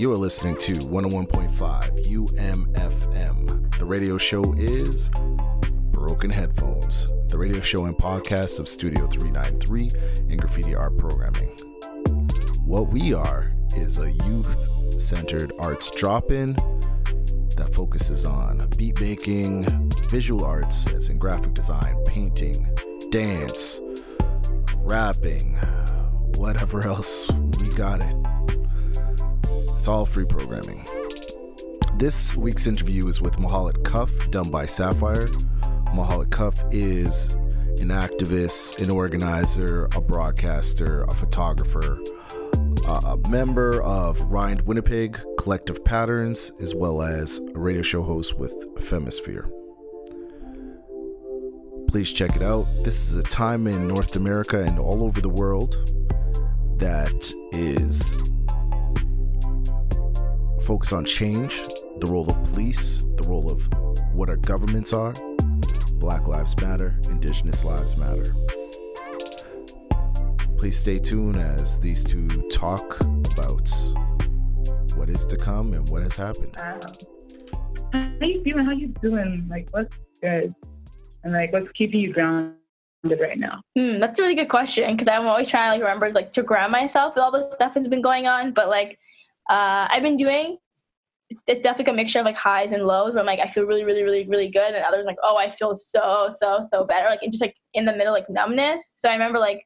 You are listening to 101.5 UMFM. The radio show is Broken Headphones, the radio show and podcast of Studio 393 and Graffiti Art Programming. What we are is a youth centered arts drop in that focuses on beat making, visual arts, as in graphic design, painting, dance, rapping, whatever else we got it. It's all free programming. This week's interview is with Mahalit Cuff, done by Sapphire. Mahalit Cuff is an activist, an organizer, a broadcaster, a photographer, a member of Rind Winnipeg Collective Patterns, as well as a radio show host with Femisphere. Please check it out. This is a time in North America and all over the world that is focus on change, the role of police, the role of what our governments are. Black Lives Matter, Indigenous Lives Matter. Please stay tuned as these two talk about what is to come and what has happened. How you feeling? How you doing? Like, what's good? And like, what's keeping you grounded right now? Hmm, that's a really good question because I'm always trying to like remember like to ground myself with all the stuff that's been going on. But like uh, I've been doing it's, it's definitely a mixture of like highs and lows where I'm like I feel really really really really good. And others like oh I feel so so so better. Like just like in the middle like numbness. So I remember like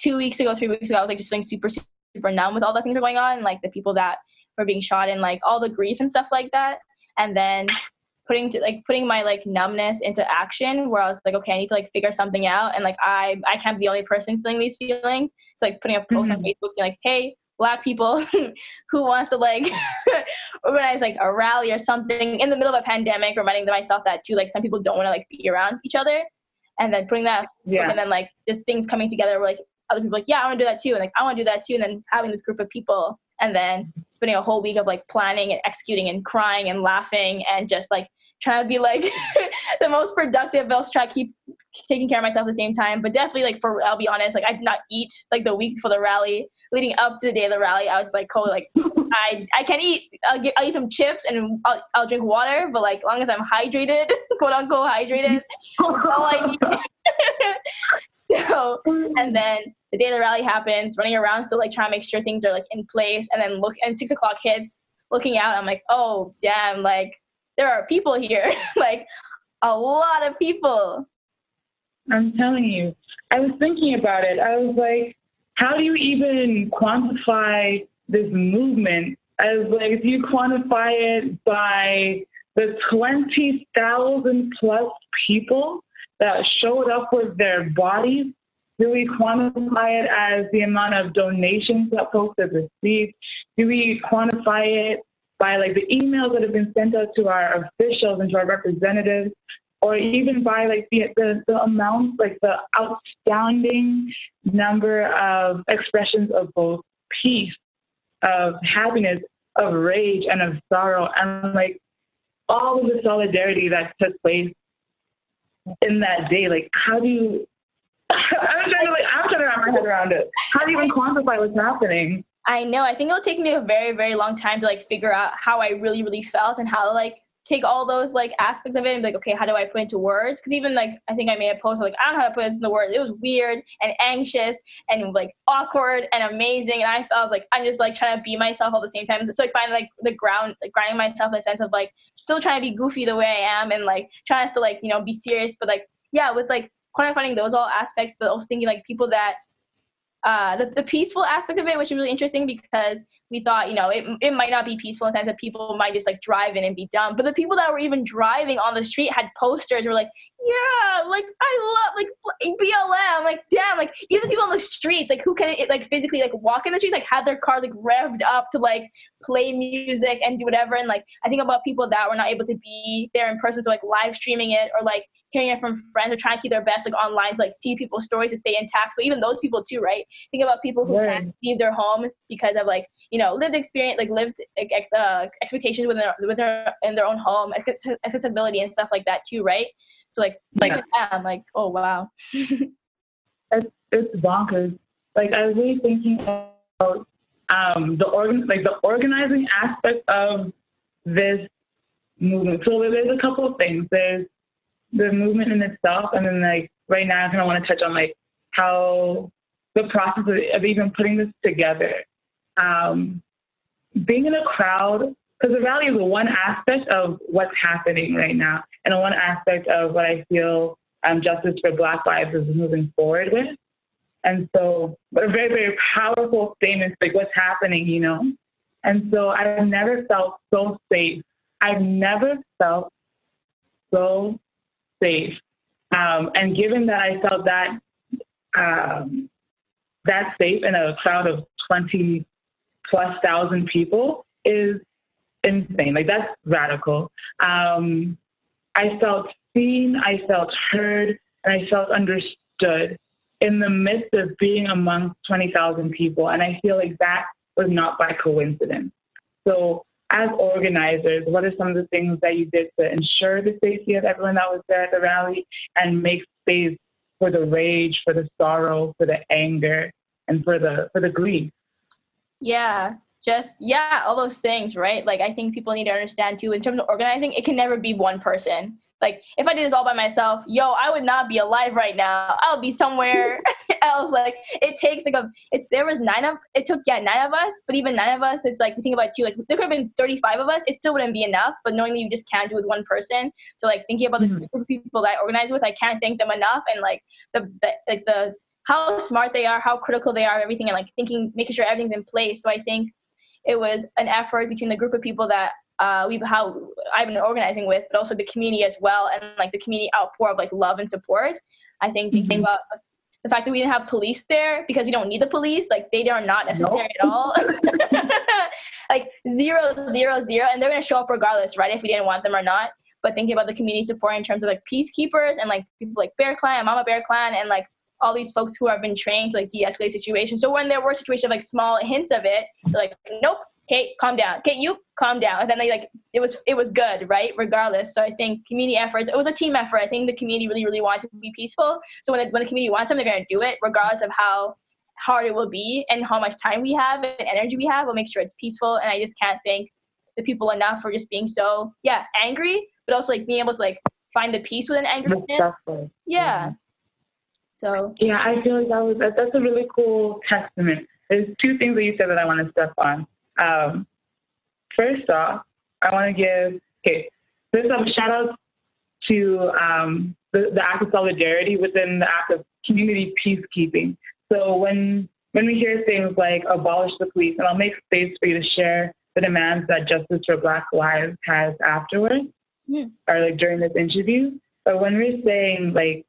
two weeks ago three weeks ago I was like just feeling super super numb with all the things that are going on and, like the people that were being shot and like all the grief and stuff like that. And then putting to, like putting my like numbness into action where I was like okay I need to like figure something out. And like I I can't be the only person feeling these feelings. So like putting a post mm-hmm. on Facebook saying like hey black people who wants to like organize like a rally or something in the middle of a pandemic, reminding myself that too, like some people don't want to like be around each other. And then putting that yeah. and then like just things coming together where like other people like, yeah, I want to do that too. And like, I want to do that too. And then having this group of people and then spending a whole week of like planning and executing and crying and laughing and just like trying to be like the most productive, but also try to keep taking care of myself at the same time. But definitely, like for I'll be honest, like I did not eat like the week before the rally, leading up to the day of the rally. I was like, cool, like I I can eat. I'll get I'll eat some chips and I'll, I'll drink water, but like as long as I'm hydrated, quote unquote hydrated, all I need. so and then the day of the rally happens, running around, still like trying to make sure things are like in place, and then look and six o'clock hits, looking out, I'm like, oh damn, like there are people here, like a lot of people. I'm telling you, I was thinking about it. I was like, how do you even quantify this movement? As like, if you quantify it by the 20,000 plus people that showed up with their bodies, do we quantify it as the amount of donations that folks have received? Do we quantify it by like the emails that have been sent out to our officials and to our representatives? Or even by like the, the, the amount, like the outstanding number of expressions of both peace, of happiness, of rage, and of sorrow, and like all of the solidarity that took place in that day. Like, how do you? I'm trying to like, I'm trying to wrap my head around it. How do you even quantify what's happening? I know. I think it'll take me a very, very long time to like figure out how I really, really felt and how like take all those like aspects of it and be like, okay, how do I put into words? Because even like I think I made a post like I don't know how to put this into words. It was weird and anxious and like awkward and amazing. And I felt like I'm just like trying to be myself all the same time. So like finding like the ground, like grounding myself in the sense of like still trying to be goofy the way I am and like trying to still like you know be serious, but like yeah, with like quantifying those all aspects, but also thinking like people that uh, the, the peaceful aspect of it, which is really interesting because we thought, you know, it, it might not be peaceful in the sense that people might just like drive in and be dumb. But the people that were even driving on the street had posters were like, yeah, like I love like BLM. Like damn, like even people on the streets, like who can like physically like walk in the streets, like had their cars like revved up to like play music and do whatever. And like I think about people that were not able to be there in person, so like live streaming it or like hearing it from friends or trying to keep their best like online to like see people's stories to stay intact. So even those people too, right? Think about people who can't leave their homes because of like you know lived experience, like lived like, uh, expectations within their, within their in their own home, accessibility and stuff like that too, right? So like like yeah. I'm like oh wow. it's it's bonkers. Like I was really thinking about um, the organ like the organizing aspect of this movement. So there's a couple of things. There's the movement in itself, and then like right now, I kind of want to touch on like how the process of, of even putting this together. Um, being in a crowd, because the rally is one aspect of what's happening right now, and one aspect of what I feel um, justice for Black lives is moving forward with. And so, but a very, very powerful statement, like what's happening, you know? And so I've never felt so safe. I've never felt so safe. Um, and given that I felt that um, that safe in a crowd of 20 plus thousand people is insane. Like that's radical. Um, I felt seen, I felt heard, and I felt understood in the midst of being among 20,000 people. And I feel like that was not by coincidence. So, as organizers, what are some of the things that you did to ensure the safety of everyone that was there at the rally and make space for the rage, for the sorrow, for the anger, and for the for the grief? Yeah, just yeah, all those things, right? Like I think people need to understand too. In terms of organizing, it can never be one person. Like if I did this all by myself, yo, I would not be alive right now. I'll be somewhere else. Like it takes like a. It, there was nine of. It took yeah nine of us, but even nine of us, it's like think about two. Like there could have been thirty five of us. It still wouldn't be enough. But knowing that you just can't do it with one person, so like thinking about mm-hmm. the group of people that I organize with, I can't thank them enough. And like the, the like the how smart they are, how critical they are, everything, and like thinking, making sure everything's in place. So I think it was an effort between the group of people that uh, we've how I've been organizing with, but also the community as well, and like the community outpour of like love and support. I think mm-hmm. thinking about the fact that we didn't have police there because we don't need the police, like they are not necessary nope. at all. like zero, zero, zero, and they're gonna show up regardless, right? If we didn't want them or not. But thinking about the community support in terms of like peacekeepers and like people like Bear Clan, Mama Bear Clan, and like all these folks who have been trained to like de-escalate situations. So when there were situations like small hints of it, like, nope, Kate, calm down. Kate, you calm down. And then they like it was it was good, right? Regardless. So I think community efforts. It was a team effort. I think the community really really wanted to be peaceful. So when it, when the community wants something, they're gonna do it, regardless of how hard it will be and how much time we have and energy we have. We'll make sure it's peaceful. And I just can't thank the people enough for just being so yeah angry, but also like being able to like find the peace within anger. Yeah. yeah. So yeah, I feel like that was that's a really cool testament. There's two things that you said that I want to step on. Um, first off, I want to give okay. There's a shout out to um, the, the act of solidarity within the act of community peacekeeping. So when when we hear things like abolish the police, and I'll make space for you to share the demands that Justice for Black Lives has afterwards, yeah. or like during this interview. But when we're saying like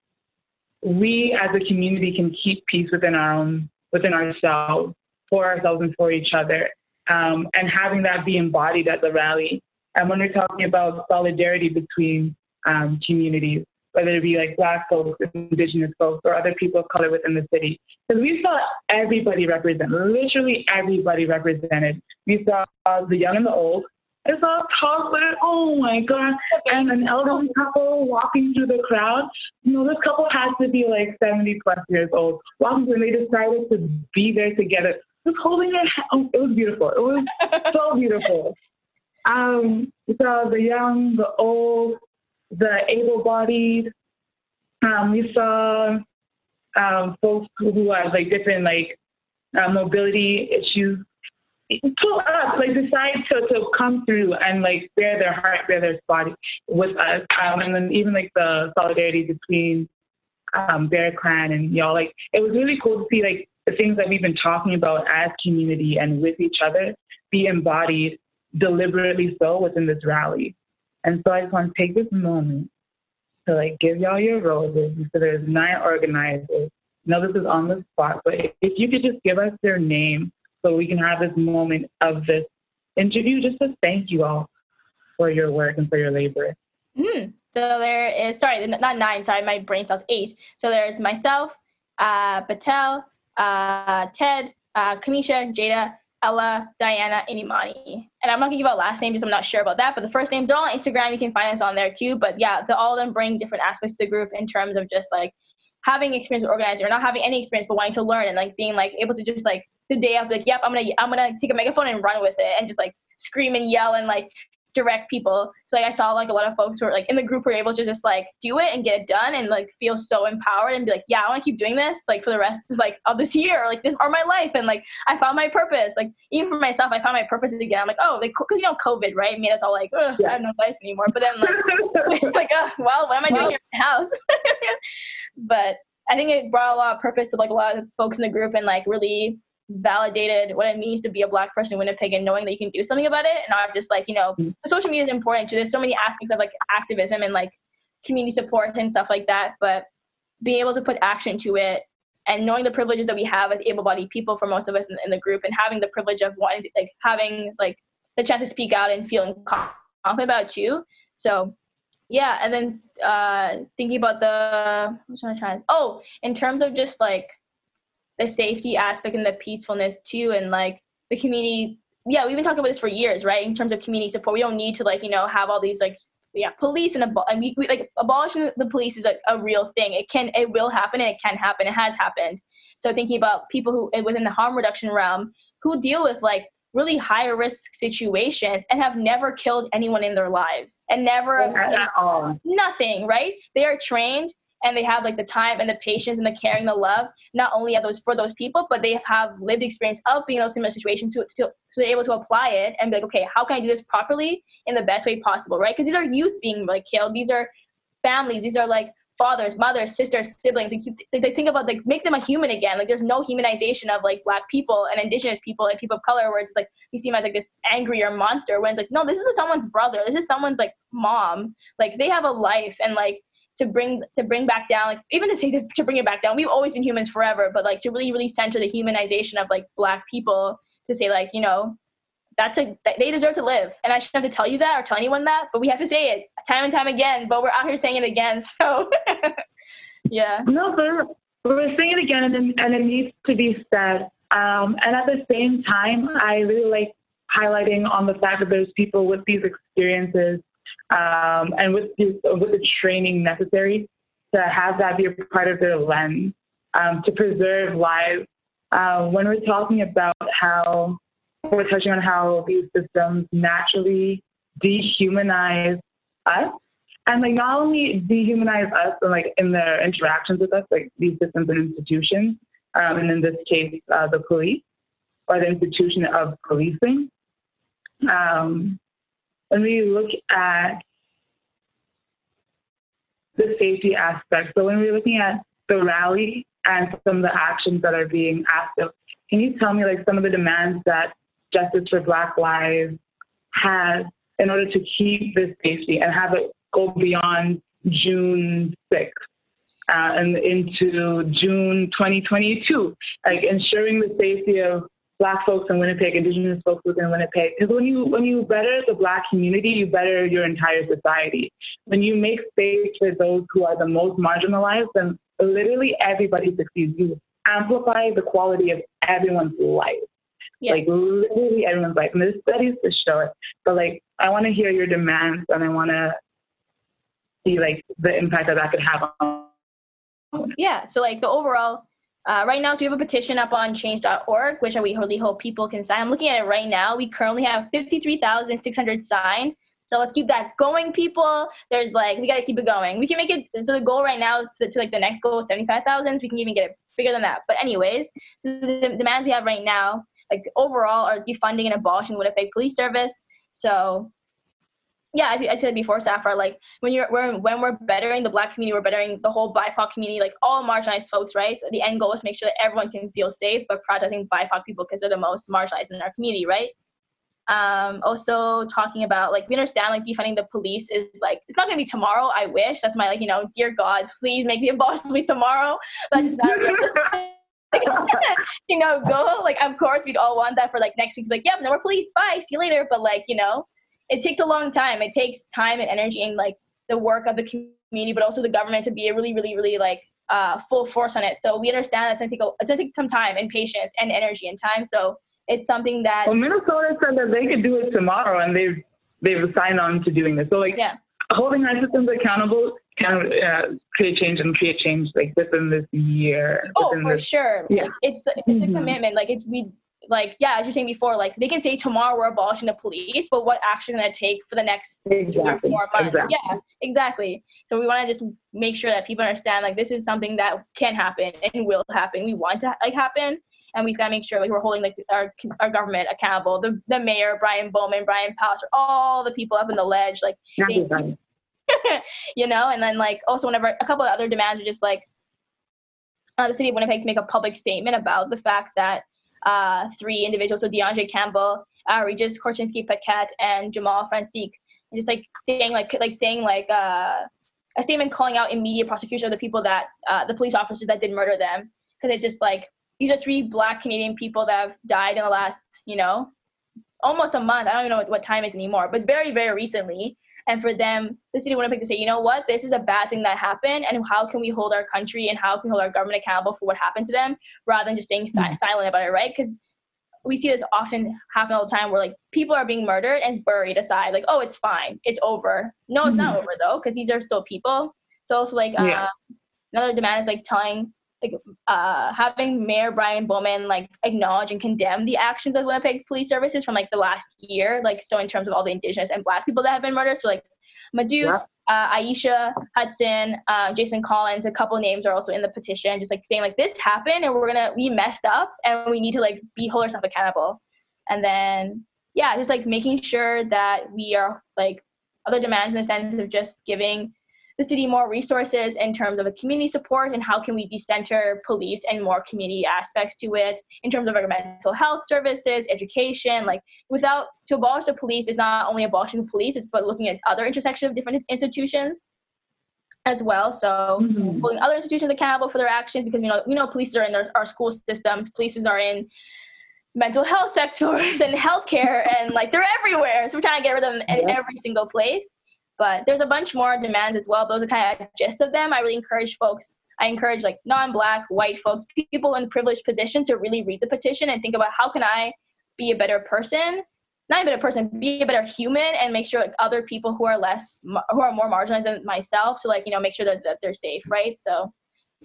we as a community can keep peace within our own within ourselves, for ourselves and for each other, um, and having that be embodied at the rally. And when we're talking about solidarity between um, communities, whether it be like Black folks, Indigenous folks, or other people of color within the city, because we saw everybody represented, literally everybody represented. We saw the young and the old. I saw a toddler, oh my god, and an elderly couple walking through the crowd. You know, this couple has to be like 70 plus years old, walking and they decided to be there together was holding hand. Oh, it was beautiful. It was so beautiful. Um, we saw the young, the old, the able-bodied. Um, we saw um, folks who have like different like uh, mobility issues to us, like decide to, to come through and like bear their heart, bear their body with us. Um, and then even like the solidarity between um, Bear Clan and y'all, like it was really cool to see like the things that we've been talking about as community and with each other be embodied deliberately so within this rally. And so I just want to take this moment to like give y'all your roses. So there's nine organizers. No, this is on the spot, but if you could just give us their name so we can have this moment of this interview just to thank you all for your work and for your labor. Mm. So there is, sorry, not nine, sorry, my brain cells eight. So there's myself, uh, Batel, uh, Ted, uh, Kamisha, Jada, Ella, Diana, and Imani. And I'm not gonna give out last names because I'm not sure about that, but the first names are all on Instagram. You can find us on there too. But yeah, the, all of them bring different aspects to the group in terms of just like having experience with organizing or not having any experience but wanting to learn and like being like able to just like the day of like, yep, I'm gonna I'm gonna take a megaphone and run with it and just like scream and yell and like direct people. So like I saw like a lot of folks who are like in the group were able to just like do it and get it done and like feel so empowered and be like, yeah, I want to keep doing this like for the rest of like of this year, like this or my life, and like I found my purpose. Like even for myself, I found my purpose again. I'm like, oh, like because you know COVID, right, I made us all like, yeah. I have no life anymore. But then like, like, uh, well, what am I doing here in the house? but I think it brought a lot of purpose to like a lot of folks in the group and like really validated what it means to be a black person in Winnipeg and knowing that you can do something about it and not just like, you know, mm-hmm. social media is important too. There's so many aspects of like activism and like community support and stuff like that. But being able to put action to it and knowing the privileges that we have as able-bodied people for most of us in, in the group and having the privilege of wanting like having like the chance to speak out and feeling confident about it too. So yeah, and then uh thinking about the what was I trying? Oh, in terms of just like the safety aspect and the peacefulness too and like the community yeah we've been talking about this for years right in terms of community support. We don't need to like you know have all these like yeah police and, abo- and we, we, like abolishing the police is like a real thing. It can it will happen and it can happen. It has happened. So thinking about people who eh, within the harm reduction realm who deal with like really high risk situations and have never killed anyone in their lives and never at all. nothing right? They are trained and they have like the time and the patience and the caring, the love, not only are those for those people, but they have lived experience of being in those similar situations to, to, able to apply it and be like, okay, how can I do this properly in the best way possible, right? Because these are youth being like killed. These are families. These are like fathers, mothers, sisters, siblings. And keep, they think about like make them a human again. Like there's no humanization of like black people and indigenous people and people of color where it's like you see them as like this angry or monster when it's like no, this is someone's brother. This is someone's like mom. Like they have a life and like to bring to bring back down like even to say to, to bring it back down we've always been humans forever but like to really really center the humanization of like black people to say like you know that's a they deserve to live. And i shouldn't have to tell you that or tell anyone that but we have to say it time and time again but we're out here saying it again so yeah. No but we're saying it again and, and it needs to be said. Um, and at the same time i really like highlighting on the fact that there's people with these experiences um, and with the, with the training necessary to have that be a part of their lens um, to preserve lives. Uh, when we're talking about how we're touching on how these systems naturally dehumanize us, and like not only dehumanize us, but like in their interactions with us, like these systems and institutions, um, and in this case, uh, the police or the institution of policing. Um, when we look at the safety aspect, so when we're looking at the rally and some of the actions that are being asked of, can you tell me like some of the demands that Justice for Black Lives has in order to keep this safety and have it go beyond June 6th? Uh, and into June 2022, like ensuring the safety of Black folks in Winnipeg, Indigenous folks within Winnipeg. Because when you when you better the Black community, you better your entire society. When you make space for those who are the most marginalized, then literally everybody succeeds. You amplify the quality of everyone's life. Yeah. Like literally everyone's life. And there's studies to show it. But like I want to hear your demands and I want to see like the impact that that could have on. Yeah. So like the overall uh, right now, so we have a petition up on change.org, which we really hope people can sign. I'm looking at it right now. We currently have 53,600 signed. So let's keep that going, people. There's like, we got to keep it going. We can make it, so the goal right now is to, to like the next goal 75,000. So we can even get it bigger than that. But anyways, so the demands we have right now, like overall, are defunding and abolishing Winnipeg Police Service. So yeah, I, I said before, Safar, like when you're when, when we're bettering the black community, we're bettering the whole BIPOC community, like all marginalized folks, right? The end goal is to make sure that everyone can feel safe, but protecting BIPOC people because they're the most marginalized in our community, right? Um, also talking about like we understand like defunding the police is like it's not gonna be tomorrow. I wish that's my like you know, dear God, please make the abolish police tomorrow. But it's not. you know, go like of course we'd all want that for like next week. Like, yep, no more police. Bye. See you later. But like you know, it takes a long time. It takes time and energy and like the work of the community, but also the government to be a really, really, really like uh, full force on it. So we understand it's gonna take a, it's gonna take some time and patience and energy and time. So it's something that. Well, Minnesota said that they could do it tomorrow, and they've they've signed on to doing this. So like, yeah. holding our systems accountable can uh, create change and create change like within this year. Oh, for this, sure. Yeah. Like, it's it's mm-hmm. a commitment. Like it's we like yeah, as you're saying before, like they can say tomorrow we're abolishing the police, but what action can that take for the next exactly. four months? Exactly. Yeah, exactly. So we want to just make sure that people understand like this is something that can happen and will happen. We want to like happen, and we just gotta make sure like we're holding like our our government accountable. The the mayor, Brian Bowman, Brian Pallister, all the people up in the ledge, like they, you know, and then like also whenever a couple of other demands are just like uh, the city of Winnipeg to make a public statement about the fact that uh, three individuals, so D'Andre Campbell, uh, Regis Korchinski Paquet, and Jamal Francique, and just like saying like like saying like uh, a statement calling out immediate prosecution of the people that uh, the police officers that did murder them, because it's just like these are three Black Canadian people that have died in the last you know almost a month. I don't even know what, what time is anymore, but very very recently and for them, the city of Winnipeg to say, you know what, this is a bad thing that happened, and how can we hold our country and how can we hold our government accountable for what happened to them, rather than just staying mm-hmm. silent about it, right? Because we see this often happen all the time, where like people are being murdered and buried aside, like, oh, it's fine, it's over. No, it's mm-hmm. not over though, because these are still people. So also like yeah. uh, another demand is like telling like uh, having Mayor Brian Bowman like acknowledge and condemn the actions of Winnipeg Police Services from like the last year, like so in terms of all the Indigenous and Black people that have been murdered. So like Madut, yeah. uh, Eishia Hudson, uh, Jason Collins, a couple names are also in the petition, just like saying like this happened and we're gonna we messed up and we need to like be hold ourselves accountable. And then yeah, just like making sure that we are like other demands in the sense of just giving the city more resources in terms of a community support and how can we decenter police and more community aspects to it in terms of our mental health services education like without to abolish the police is not only abolishing the police it's but looking at other intersections of different institutions as well. So mm-hmm. holding other institutions accountable for their actions because you know we know police are in their, our school systems. Polices are in mental health sectors and healthcare and like they're everywhere. So we're trying to get rid of them in every single place but there's a bunch more demands as well. Those are kind of gist of them. I really encourage folks. I encourage like non-black, white folks, people in privileged positions to really read the petition and think about how can I be a better person, not even a better person, be a better human, and make sure like other people who are less, who are more marginalized than myself, to like you know make sure that, that they're safe, right? So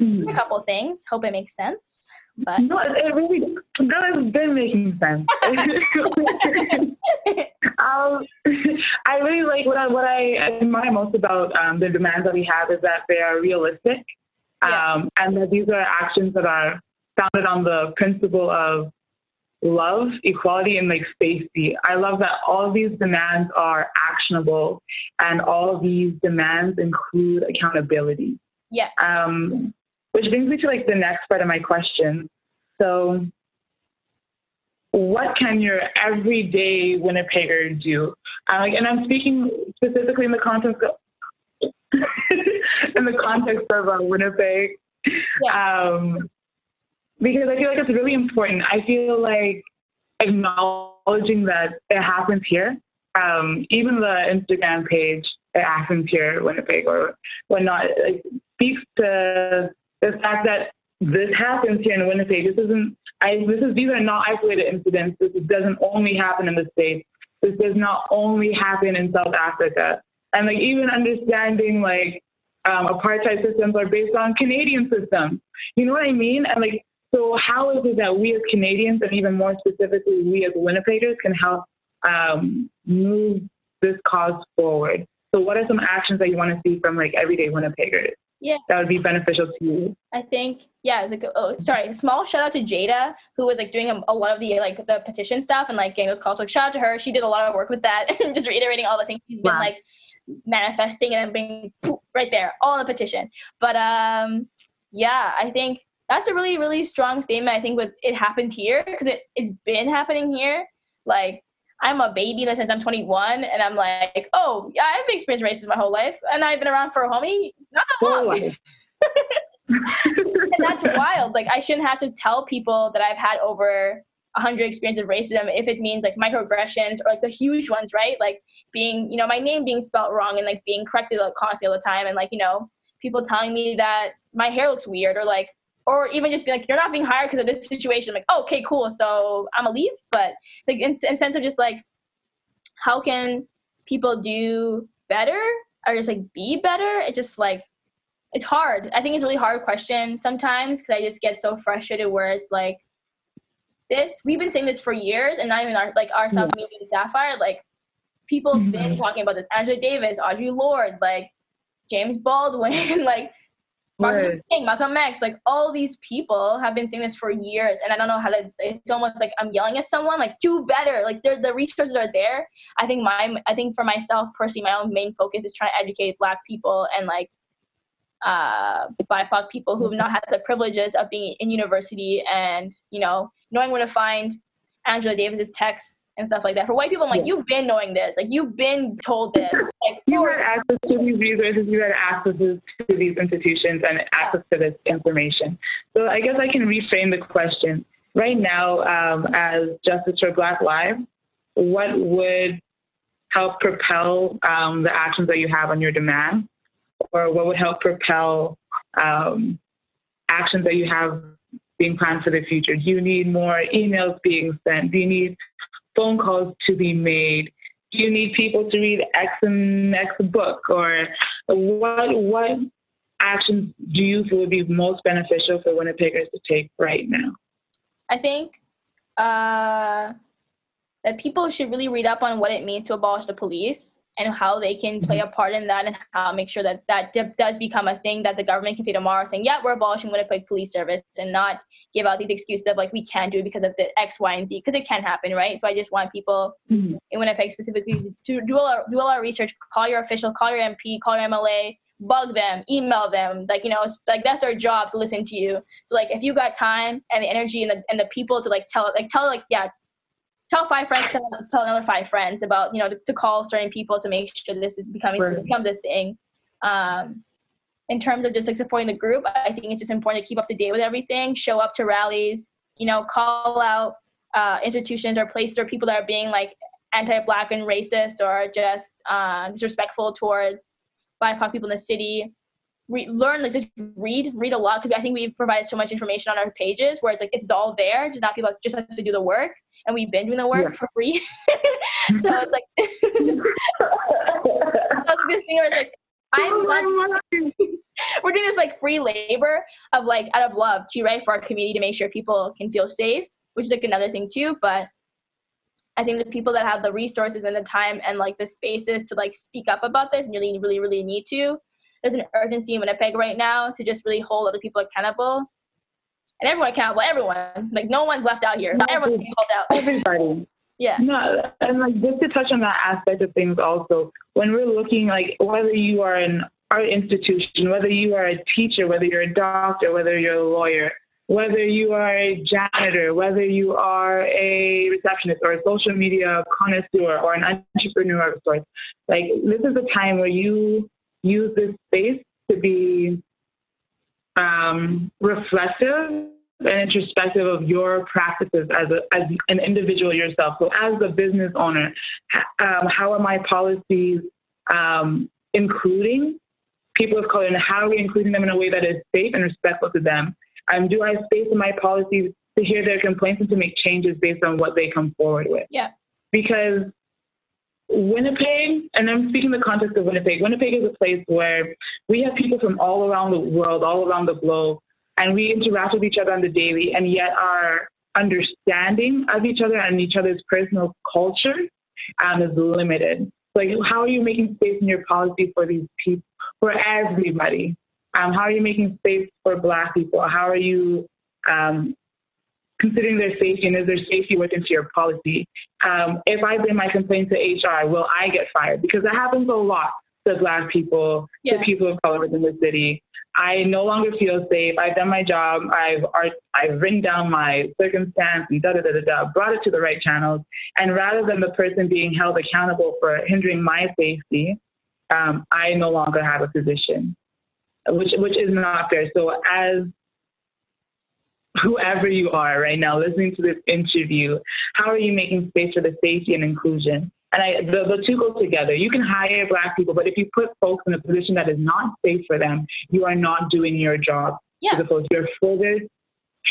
mm-hmm. a couple things. Hope it makes sense. But no, it really that has been making sense. um, I really like what I what I admire most about um, the demands that we have is that they are realistic, yeah. um, and that these are actions that are founded on the principle of love, equality, and like safety. I love that all these demands are actionable, and all these demands include accountability. Yeah. Um, which brings me to like the next part of my question. So, what can your everyday Winnipegger do? Uh, and I'm speaking specifically in the context of in the context of uh, Winnipeg, yeah. um, because I feel like it's really important. I feel like acknowledging that it happens here, um, even the Instagram page, it happens here, Winnipeg or whatnot, like, speaks to the fact that this happens here in Winnipeg. This isn't. I, this is these are not isolated incidents. This doesn't only happen in the states. This does not only happen in South Africa. And like even understanding like um, apartheid systems are based on Canadian systems. You know what I mean? And like so, how is it that we as Canadians, and even more specifically we as Winnipeggers, can help um, move this cause forward? So, what are some actions that you want to see from like everyday Winnipeggers? Yeah. That would be beneficial to you. I think yeah like oh, sorry small shout out to jada who was like doing a, a, lot of the like the petition stuff and like getting those calls. Like shout out to her. She did a lot of work with that and just reiterating all the things she's wow. been like manifesting and being right there all in the petition. But um yeah i think that's a really really strong statement i think with it happens here because it, it's been happening here like I'm a baby since I'm 21, and I'm like, oh, yeah, I've experienced racism my whole life, and I've been around for a homie not that long. and that's wild. Like, I shouldn't have to tell people that I've had over 100 experiences of racism if it means like microaggressions or like the huge ones, right? Like being, you know, my name being spelled wrong and like being corrected constantly all the time, and like, you know, people telling me that my hair looks weird or like or even just be like, you're not being hired because of this situation. I'm like, oh, okay, cool. So I'm gonna leave. But like in, in sense of just like, how can people do better? or just like be better? It just like it's hard. I think it's a really hard question sometimes because I just get so frustrated where it's like this. We've been saying this for years, and not even our like ourselves, yeah. maybe the Sapphire. Like people have mm-hmm. been talking about this. Angela Davis, Audre Lorde, like James Baldwin, like Martin. King, Malcolm X, like all these people have been saying this for years, and I don't know how to. It's almost like I'm yelling at someone, like do better. Like the resources are there. I think my, I think for myself personally, my own main focus is trying to educate Black people and like uh, BIPOC people who have not had the privileges of being in university and you know knowing where to find Angela Davis's texts and stuff like that. For white people, I'm like, yeah. you've been knowing this. Like, you've been told this. Like, you had access to these resources. You had access to these institutions and access to this information. So I guess I can reframe the question. Right now, um, as Justice for Black Lives, what would help propel um, the actions that you have on your demand? Or what would help propel um, actions that you have being planned for the future? Do you need more emails being sent? Do you need phone calls to be made? Do you need people to read X and X book? Or what what actions do you feel would be most beneficial for Winnipeggers to take right now? I think uh, that people should really read up on what it means to abolish the police and how they can play mm-hmm. a part in that and how make sure that that does become a thing that the government can say tomorrow saying yeah we're abolishing Winnipeg police service and not give out these excuses of like we can't do it because of the X Y and Z because it can happen right so I just want people mm-hmm. in Winnipeg specifically to do all our, do all our research call your official call your MP call your MLA bug them email them like you know like that's their job to listen to you so like if you got time and the energy and the, and the people to like tell like tell like yeah tell five friends, tell, tell another five friends about, you know, to, to, call certain people to make sure this is becoming right. becomes a thing. Um, in terms of just like supporting the group, I think it's just important to keep up to date with everything, show up to rallies, you know, call out uh, institutions or places or people that are being like anti-black and racist or just uh, disrespectful towards BIPOC people in the city. Re- learn, like just read, read a lot because I think we provide so much information on our pages where it's like it's all there, just not people just have to do the work and we've been doing the work yeah. for free. so it's like this thing where it's like I'm oh not, we're doing this like free labor of like out of love too, right, for our community to make sure people can feel safe, which is like another thing too. But I think the people that have the resources and the time and like the spaces to like speak up about this really, really, really need to. There's an urgency in Winnipeg right now to just really hold other people accountable and everyone accountable. Everyone, like no one's left out here. Everyone's called out. Everybody. yeah. No, and like just to touch on that aspect of things, also when we're looking like whether you are an art institution, whether you are a teacher, whether you're a doctor, whether you're a lawyer, whether you are a janitor, whether you are a receptionist or a social media connoisseur or an entrepreneur of sorts, like this is a time where you use this space to be um, reflective and introspective of your practices as, a, as an individual yourself. So, as a business owner, um, how are my policies um, including people of color, and how are we including them in a way that is safe and respectful to them? Um, do I have space in my policies to hear their complaints and to make changes based on what they come forward with? Yeah. Because Winnipeg, and I'm speaking the context of Winnipeg. Winnipeg is a place where we have people from all around the world, all around the globe, and we interact with each other on the daily, and yet our understanding of each other and each other's personal culture um, is limited. Like, how are you making space in your policy for these people, for everybody? Um, how are you making space for Black people? How are you um, considering their safety and is their safety into your policy? Um, if I bring my complaint to HR, will I get fired? Because that happens a lot to Black people, yeah. to people of color within the city. I no longer feel safe. I've done my job. I've I've written down my circumstance and da da da da da, brought it to the right channels. And rather than the person being held accountable for hindering my safety, um, I no longer have a position, which which is not fair. So as whoever you are right now listening to this interview, how are you making space for the safety and inclusion? And I, the, the two go together. You can hire black people, but if you put folks in a position that is not safe for them, you are not doing your job. Yeah. As opposed, you're further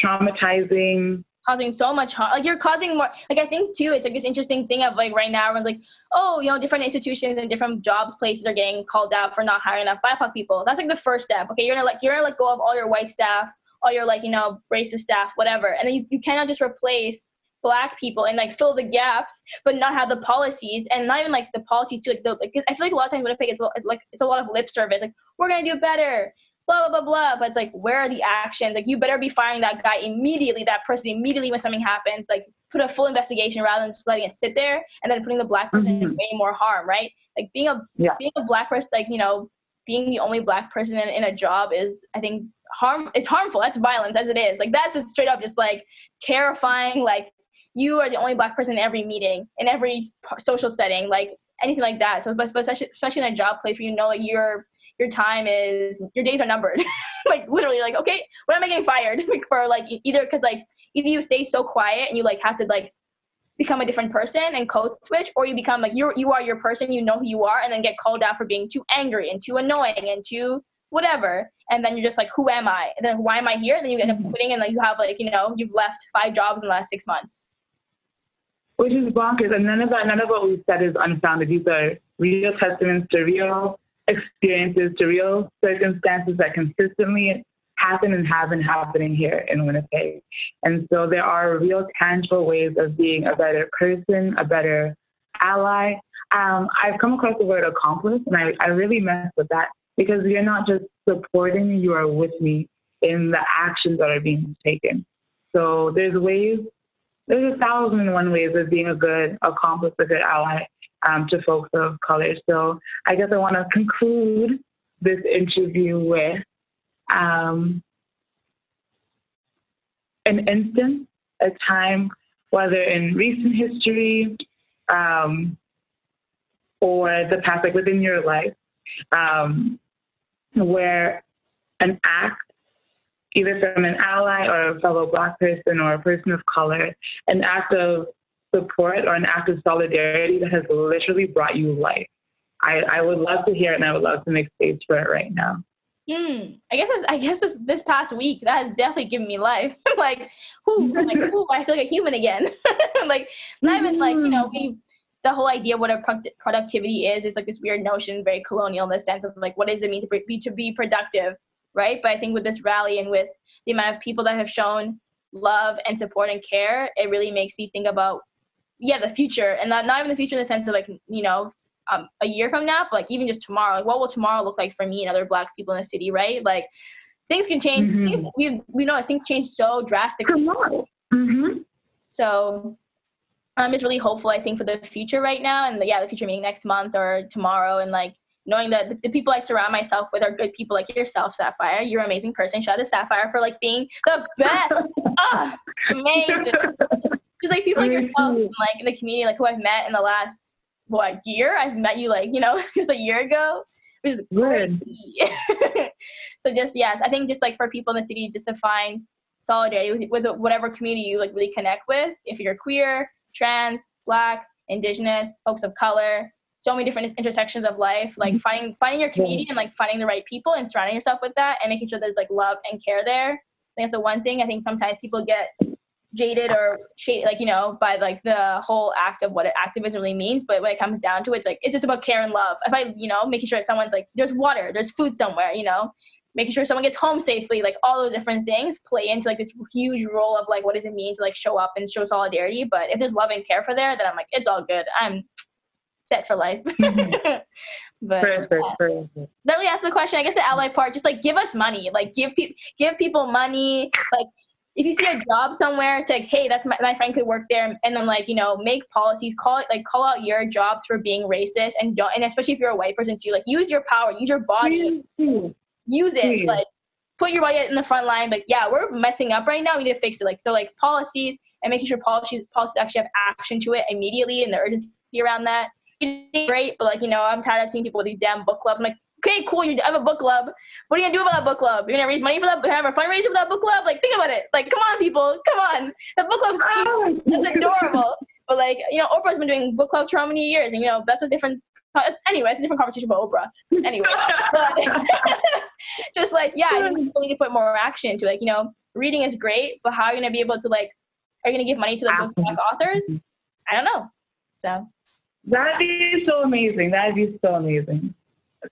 traumatizing causing so much harm. Like you're causing more. Like I think too, it's like this interesting thing of like right now everyone's like, oh, you know, different institutions and different jobs places are getting called out for not hiring enough BIPOC people. That's like the first step. Okay, you're gonna like you're gonna let go of all your white staff, all your like you know racist staff, whatever, and then you, you cannot just replace black people and like fill the gaps, but not have the policies and not even like the policies to like the like I feel like a lot of times when I Winnipeg is like it's a lot of lip service. Like we're gonna do better blah blah blah blah. But it's like, where are the actions? Like, you better be firing that guy immediately, that person immediately when something happens. Like, put a full investigation rather than just letting it sit there and then putting the black person mm-hmm. in way more harm, right? Like being a yeah. being a black person, like you know, being the only black person in, in a job is, I think, harm. It's harmful. That's violence as it is. Like that's just straight up just like terrifying. Like you are the only black person in every meeting, in every social setting, like anything like that. So, but especially, especially in a job place where you know like you're your time is your days are numbered like literally like okay when am i getting fired for like either because like either you stay so quiet and you like have to like become a different person and code switch or you become like you you are your person you know who you are and then get called out for being too angry and too annoying and too whatever and then you're just like who am i and then why am i here and then you end up mm-hmm. quitting and like you have like you know you've left five jobs in the last six months which is bonkers and none of that none of what we've said is unfounded these are real testaments to real experiences to real circumstances that consistently happen and have been happening here in Winnipeg. And so there are real tangible ways of being a better person, a better ally. Um, I've come across the word accomplice, and I, I really mess with that because you're not just supporting me, you are with me in the actions that are being taken. So there's ways, there's a thousand and one ways of being a good accomplice, a good ally um, to folks of color. So I guess I want to conclude this interview with um, an instance, a time, whether in recent history um, or the past, like within your life, um, where an act, either from an ally or a fellow Black person or a person of color, an act of support or an act of solidarity that has literally brought you life. I, I would love to hear it and I would love to make space for it right now. Hmm. I guess this, I guess this, this past week that has definitely given me life. like, whoo, like, whoo, I feel like a human again. like, not even like you know we the whole idea of what a productivity is is like this weird notion, very colonial in the sense of like what does it mean to be to be productive, right? But I think with this rally and with the amount of people that have shown love and support and care, it really makes me think about yeah, the future, and not not even the future in the sense of like you know um, a year from now, but like even just tomorrow. Like, what will tomorrow look like for me and other Black people in the city, right? Like things can change. Mm-hmm. Things, we we know things change so drastically. Mm-hmm. So Um, I'm just really hopeful. I think for the future right now, and the, yeah, the future meeting next month or tomorrow, and like knowing that the, the, people I surround myself with are good people like yourself, Sapphire. You're an amazing person. Shout out to Sapphire for like being the best. oh, amazing. Because like people like yourself, and, like in the community, like who I've met in the last what year? I've met you like you know just a year ago, which is good. so just yes, I think just like for people in the city, just to find solidarity with, with whatever community you like really connect with. If you're queer, trans, black, indigenous, folks of color, so many different intersections of life like mm-hmm. finding finding your community and like finding the right people and surrounding yourself with that and making sure there's like love and care there i think that's the one thing i think sometimes people get jaded or shaded, like you know, by like the whole act of what activism really means. But when it comes down to it, it's like it's just about care and love. If I, you know, making sure that someone's like there's water, there's food somewhere, you know, making sure someone gets home safely, like all those different things play into like this huge role of like what does it mean to like show up and show solidarity. But if there's love and care for there, then I'm like it's all good. I'm set for life. Mm-hmm. but perfect, perfect. That really ask the question. I guess the ally part, just like give us money, like give people give people money, like if you see a job somewhere, it's like, hey, that's my, my friend could work there, and then like you know make policies, call it like call out your jobs for being racist, and don't, and especially if you're a white person too, like use your power, use your body, use it, like put your body in the front line. Like yeah, we're messing up right now, we need to fix it. Like so, like policies and making sure policies policies actually have action to it immediately and the urgency around that. Great, but like you know, I'm tired of seeing people with these damn book clubs. I'm like, okay, cool, you have a book club. What are you gonna do about that book club? You're gonna raise money for that, have a fundraiser for that book club? Like, think about it. Like, come on, people, come on. The book club's cute. Oh. That's adorable. But like, you know, Oprah's been doing book clubs for how many years? And you know, that's a different. Anyway, it's a different conversation about Oprah. Anyway, but just like, yeah, I think we need to put more action into like, you know, reading is great, but how are you gonna be able to like are you gonna give money to like those black authors? I don't know. So that'd be so amazing. That'd be so amazing.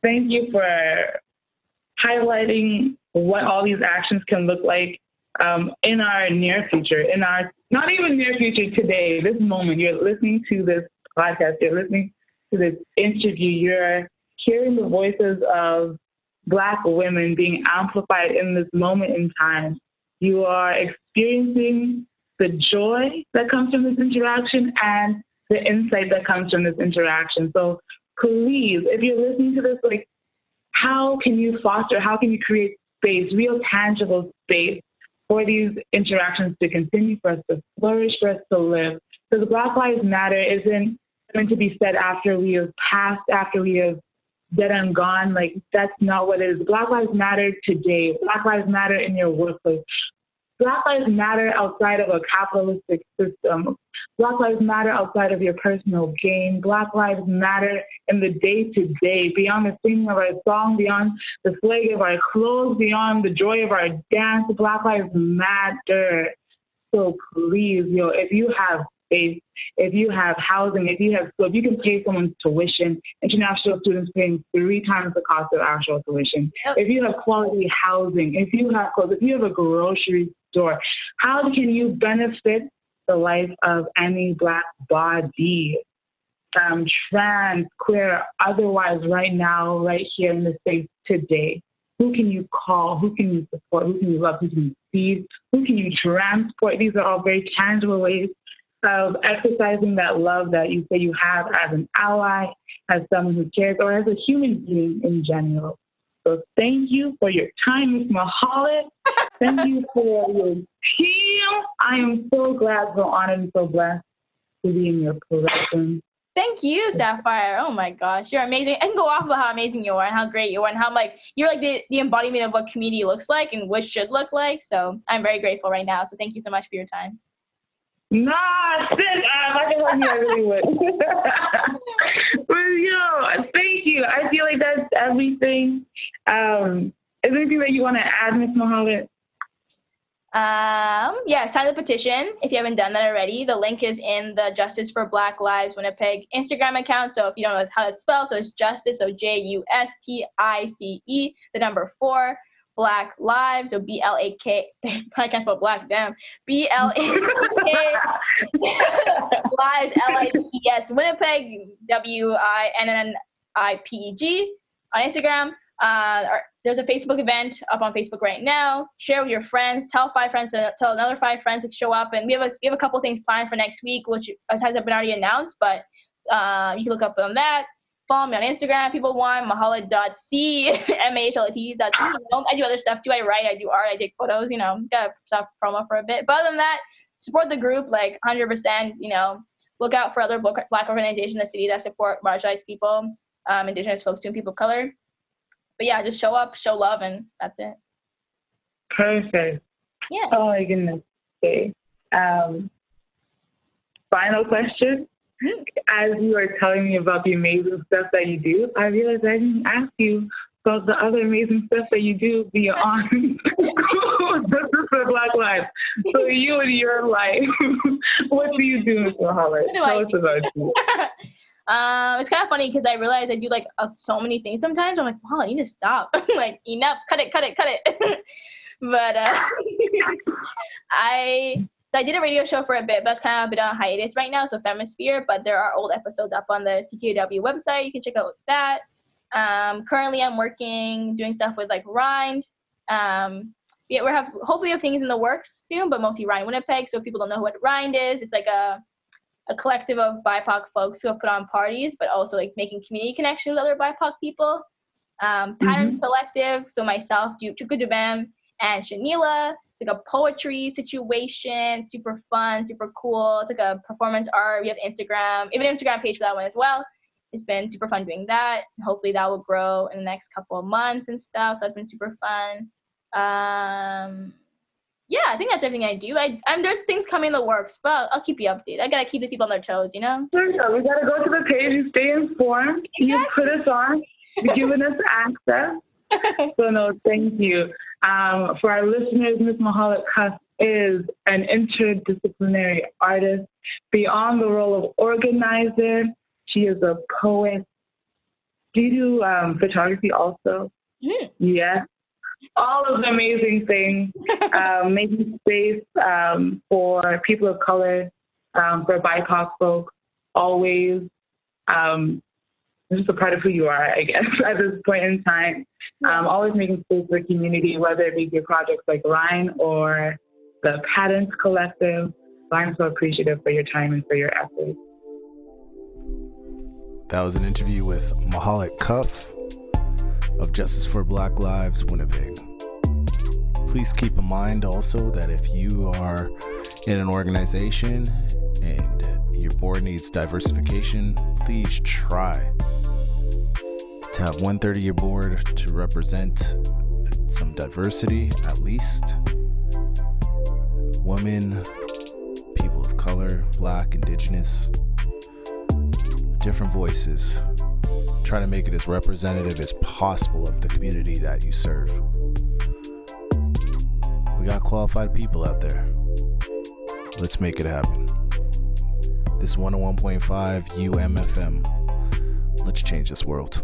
Thank you for highlighting what all these actions can look like um, in our near future, in our not even near future today, this moment. You're listening to this podcast, you're listening to this interview, you're hearing the voices of Black women being amplified in this moment in time. You are experiencing the joy that comes from this interaction and the insight that comes from this interaction. So please, if you're listening to this, like, how can you foster, how can you create space, real tangible space for these interactions to continue, for us to flourish, for us to live? Because Black Lives Matter isn't going to be said after we have passed, after we have dead and gone. Like, that's not what it is. Black Lives Matter today. Black Lives Matter in your workplace. Black lives matter outside of a capitalistic system. Black lives matter outside of your personal gain. Black lives matter in the day to day, beyond the singing of our song, beyond the slag of our clothes, beyond the joy of our dance. Black lives matter. So please, yo, if you have space, if you have housing, if you have, so if you can pay someone's tuition, international students paying three times the cost of actual tuition. If you have quality housing, if you have clothes, if you have a grocery store, how can you benefit the life of any black body? Um, trans, queer, otherwise, right now, right here in the States today. Who can you call? Who can you support? Who can you love? Who can you feed? Who can you transport? These are all very tangible ways of exercising that love that you say you have as an ally, as someone who cares, or as a human being in general. So thank you for your time, Ms. Mahalet. Thank you for your team. I am so glad, so honored, and so blessed to be in your presence. Thank you, Sapphire. Oh my gosh, you're amazing. I can go off about how amazing you are and how great you are and how like you're like the, the embodiment of what community looks like and what should look like. So I'm very grateful right now. So thank you so much for your time. Nah, sit up. I can help you, I really would. but yo, thank you. I feel like that's everything. Um, is there anything that you want to add, Ms. Mohammed? Um, yeah, sign the petition if you haven't done that already. The link is in the Justice for Black Lives Winnipeg Instagram account. So if you don't know how it's spelled, so it's Justice, so J U S T I C E, the number four. Black Lives, so B L A K, podcast about black. Damn. B L A K Lives L I E S Winnipeg W I N N I P E G on Instagram. Uh, there's a Facebook event up on Facebook right now. Share with your friends. Tell five friends to tell another five friends to show up. And we have a we have a couple things planned for next week, which hasn't been already announced, but uh, you can look up on that. Follow me on Instagram. People want mahalet.c, M-A-H-L-A-T.c. I do other stuff too. I write, I do art, I take photos, you know, got stuff promo for a bit. But other than that, support the group like 100%, you know, look out for other black organizations in the city that support marginalized people, um, indigenous folks, and people of color. But yeah, just show up, show love, and that's it. Perfect. Yeah. Oh my goodness. Okay. Um, final question as you were telling me about the amazing stuff that you do, I realized I didn't ask you about the other amazing stuff that you do beyond Justice for Black Lives. So you and your life, what do you do, Mr. Holler? Tell us about you. Um, it's kind of funny because I realize I do like uh, so many things sometimes. I'm like, wow, I need to stop. like, enough, cut it, cut it, cut it. but uh, I so I did a radio show for a bit, but that's kind of a bit on hiatus right now. So Femisphere, but there are old episodes up on the CKUW website. You can check out that. Um, currently, I'm working doing stuff with like Rind. Um, yeah, we have hopefully have things in the works soon, but mostly Rind Winnipeg. So if people don't know what Rind is, it's like a a collective of BIPOC folks who have put on parties, but also like making community connections with other BIPOC people. Um, Pattern mm-hmm. Collective, so myself, Chuka Dubam, and Shanila it's like a poetry situation, super fun, super cool. It's like a performance art. We have Instagram, even Instagram page for that one as well. It's been super fun doing that. Hopefully that will grow in the next couple of months and stuff. So that's been super fun. Um, yeah, I think that's everything I do. I, I'm there's things coming in the works, but I'll keep you updated. I gotta keep the people on their toes, you know. Sure, we gotta go to the page and stay informed. Exactly. You put us on, you're giving us access. so no, thank you. Um, for our listeners, Ms. Mahalet Cuss is an interdisciplinary artist. Beyond the role of organizer, she is a poet. Do you do um, photography also? Mm. Yes. All of the amazing things, um, making space um, for people of color, um, for BIPOC folks, always. Just a part of who you are, I guess, at this point in time. Um, always making space for community, whether it be through projects like Line or the Patents Collective. I'm so appreciative for your time and for your efforts. That was an interview with Mahalet Cuff of Justice for Black Lives Winnipeg. Please keep in mind also that if you are in an organization and your board needs diversification, please try to have one third of your board to represent some diversity at least. Women, people of color, black, indigenous, different voices. Try to make it as representative as possible of the community that you serve. We got qualified people out there. Let's make it happen. This 101.5 UMFM. Let's change this world.